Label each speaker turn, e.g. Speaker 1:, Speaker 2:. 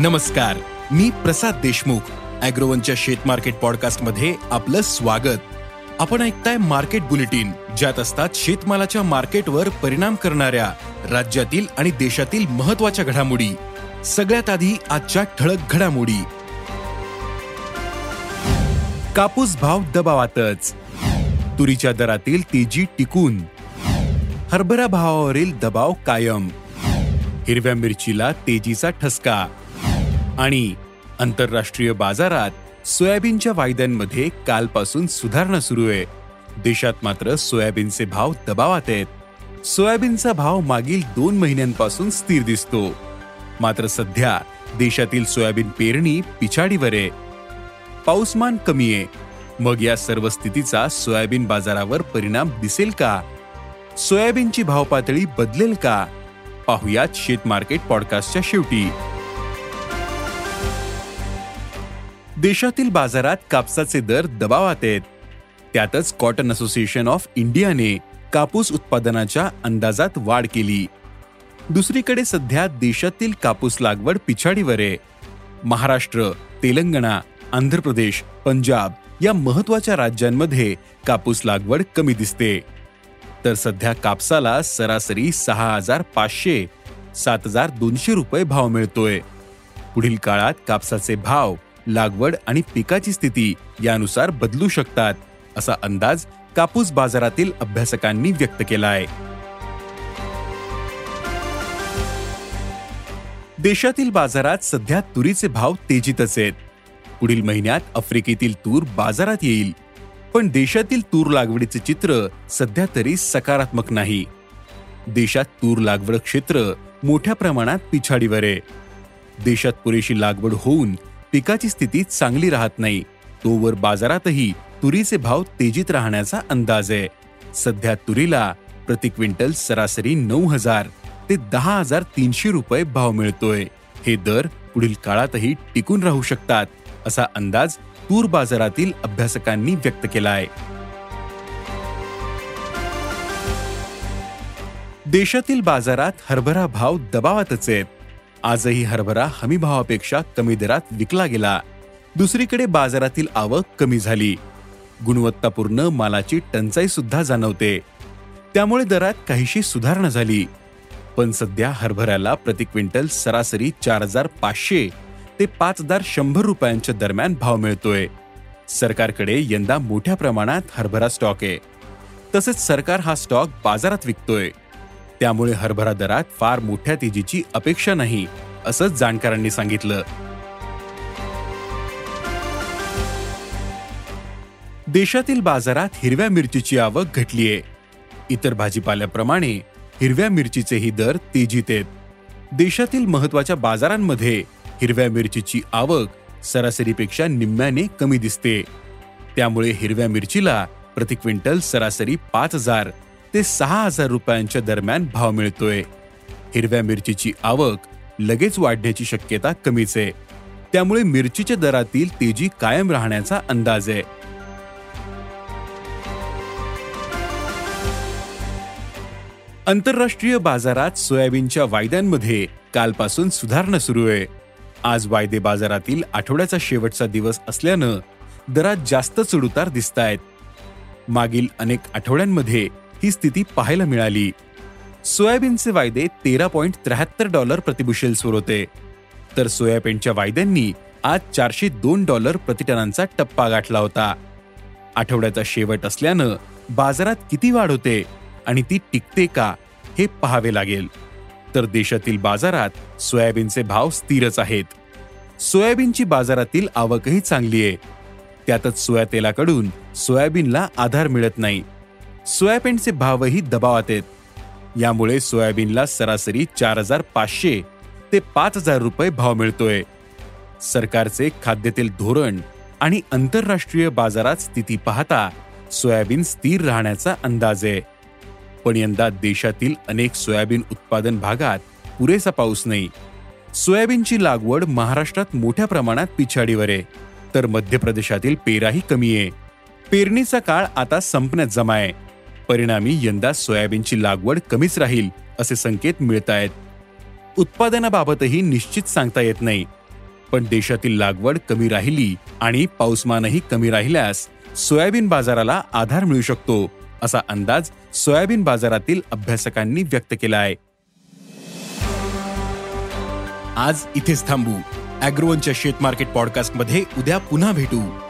Speaker 1: नमस्कार मी प्रसाद देशमुख अॅग्रोवनच्या शेत मार्केट पॉडकास्टमध्ये आपलं स्वागत. आपण ऐकताय मार्केट बुलेटिन ज्यात असतात शेतमालाच्या मार्केटवर परिणाम करणाऱ्या राज्यातील आणि देशातील महत्त्वाच्या घडामोडी. सगळ्यात आधी आजच्या ठळक घडामोडी. कापूस भाव दबावातच. तुरीच्या दरातील तेजी टिकून. हरभरा भावावरील दबाव कायम. हिरव्या मिरचीला तेजीचा ठसका. आणि आंतरराष्ट्रीय बाजारात सोयाबीनच्या वायद्यांमध्ये कालपासून सुधारणा सुरू आहे. देशात मात्र सोयाबीनचे भाव दबावात आहेत. सोयाबीनचा भाव मागील दोन महिन्यांपासून स्थिर दिसतो. मात्र सध्या देशातील सोयाबीन पेरणी पिछाडीवर आहे. पाऊसमान कमी आहे. मग या सर्व स्थितीचा सोयाबीन बाजारावर परिणाम दिसेल का? सोयाबीनची भाव पातळी बदलेल का? पाहुयात शेत मार्केट पॉडकास्टच्या शेवटी. देशातील बाजारात कापसाचे दर दबावात आहेत. त्यातच कॉटन असोसिएशन ऑफ इंडियाने कापूस उत्पादनाच्या अंदाजात वाढ केली. दुसरीकडे सध्या देशातील कापूस लागवड पिछाडीवर आहे. महाराष्ट्र तेलंगणा आंध्र प्रदेश पंजाब या महत्त्वाच्या राज्यांमध्ये कापूस लागवड कमी दिसते. तर सध्या कापसाला सरासरी सहा हजार पाचशे सात हजार दोनशे रुपये भाव मिळतोय. पुढील काळात कापसाचे भाव लागवड आणि पिकाची स्थिती यानुसार बदलू शकतात असा अंदाज कापूस बाजारातील अभ्यासकांनी व्यक्त केला आहे देशातील बाजारात सध्या तुरीचे भाव तेजीतच आहेत. पुढील महिन्यात आफ्रिकेतील तूर बाजारात येईल पण देशातील तूर लागवडीचे चित्र सध्या तरी सकारात्मक नाही. देशात तूर लागवड क्षेत्र मोठ्या प्रमाणात पिछाडीवर आहे. देशात पुरेशी लागवड होऊन पिकाची स्थिती चांगली राहत नाही. तोवर बाजारातही तुरीचे भाव तेजीत राहण्याचा अंदाज आहे. सध्या तुरीला प्रति क्विंटल सरासरी नऊ हजार ते दहा हजार तीनशे रुपये भाव मिळतोय. हे दर पुढील काळातही टिकून राहू शकतात असा अंदाज तूर बाजारातील अभ्यासकांनी व्यक्त केला आहे देशातील बाजारात हरभरा भाव दबावातच आहेत. आजही हरभरा हमीभावापेक्षा कमी दरात विकला गेला. दुसरीकडे बाजारातील आवक कमी झाली. गुणवत्तापूर्ण मालाची टंचाई सुद्धा जाणवते. त्यामुळे दरात काहीशी सुधारणा झाली. पण सध्या हरभऱ्याला प्रति क्विंटल सरासरी चार हजार पाचशे ते पाच हजार शंभर रुपयांच्या दरम्यान भाव मिळतोय. सरकारकडे यंदा मोठ्या प्रमाणात हरभरा स्टॉक आहे. तसेच सरकार हा स्टॉक बाजारात विकतोय. त्यामुळे हरभरा दरात फार मोठ्या तेजीची अपेक्षा नाही असं जाणकारांनी सांगितलं. देशातील बाजारात हिरव्या मिरचीची आवक घटलीये. इतर भाजीपाल्याप्रमाणे हिरव्या मिरचीचेही दर तेजीत आहेत. देशातील महत्त्वाच्या बाजारांमध्ये हिरव्या मिरचीची आवक सरासरीपेक्षा निम्म्याने कमी दिसते. त्यामुळे हिरव्या मिरचीला प्रति क्विंटल सरासरी पाच हजार ते सहा हजार रुपयांच्या दरम्यान भाव मिळतोय. हिरव्या मिरचीची आवक लगेच वाढण्याची शक्यता कमीच आहे. त्यामुळे मिरचीच्या दरातील तेजी कायम राहण्याचा अंदाज आहे. आंतरराष्ट्रीय बाजारात सोयाबीनच्या वायद्यांमध्ये कालपासून सुधारणा सुरू आहे. आज वायदे बाजारातील आठवड्याचा शेवटचा दिवस असल्यानं दरात जास्त चढउतार दिसत आहेत मागील अनेक आठवड्यांमध्ये ही स्थिती पाहायला मिळाली. सोयाबीनचे वायदे तेरा पॉईंट त्र्याहत्तर डॉलर प्रतिबुशेल्सवर होते. तर सोयाबीनच्या वायद्यांनी आज चारशे दोन डॉलर प्रतिटनांचा टप्पा गाठला होता. आठवड्याचा शेवट असल्यानं बाजारात किती वाढ होते आणि ती टिकते का हे पाहावे लागेल. तर देशातील बाजारात सोयाबीनचे भाव स्थिरच आहेत. सोयाबीनची बाजारातील आवकही चांगली आहे त्यातच सोया तेलाकडून सोयाबीनला आधार मिळत नाही. सोयाबीनचे भावही दबावात आहेत. यामुळे सोयाबीनला सरासरी चार हजार पाचशे ते पाच हजार रुपये भाव मिळतोय. सरकारचे खाद्यतेल धोरण आणि आंतरराष्ट्रीय बाजारात स्थिती पाहता सोयाबीन स्थिर राहण्याचा अंदाज आहे. पण यंदा देशातील अनेक सोयाबीन उत्पादन भागात पुरेसा पाऊस नाही. सोयाबीनची लागवड महाराष्ट्रात मोठ्या प्रमाणात पिछाडीवर आहे. तर मध्य प्रदेशातील पेराही कमी आहे. पेरणीचा काळ आता संपण्यात जमा आहे. परिणामी यंदा सोयाबीनची लागवड कमीच राहील असे संकेत मिळत आहेत उत्पादनाबाबतही निश्चित सांगता येत नाही. पण देशातील लागवड कमी राहिली आणि पाऊसमानही कमी राहिल्यास सोयाबीन बाजाराला आधार मिळू शकतो असा अंदाज सोयाबीन बाजारातील अभ्यासकांनी व्यक्त केला आहे आज इथेच थांबू. अॅग्रोवनच्या शेत मार्केट पॉडकास्टमध्ये उद्या पुन्हा भेटू.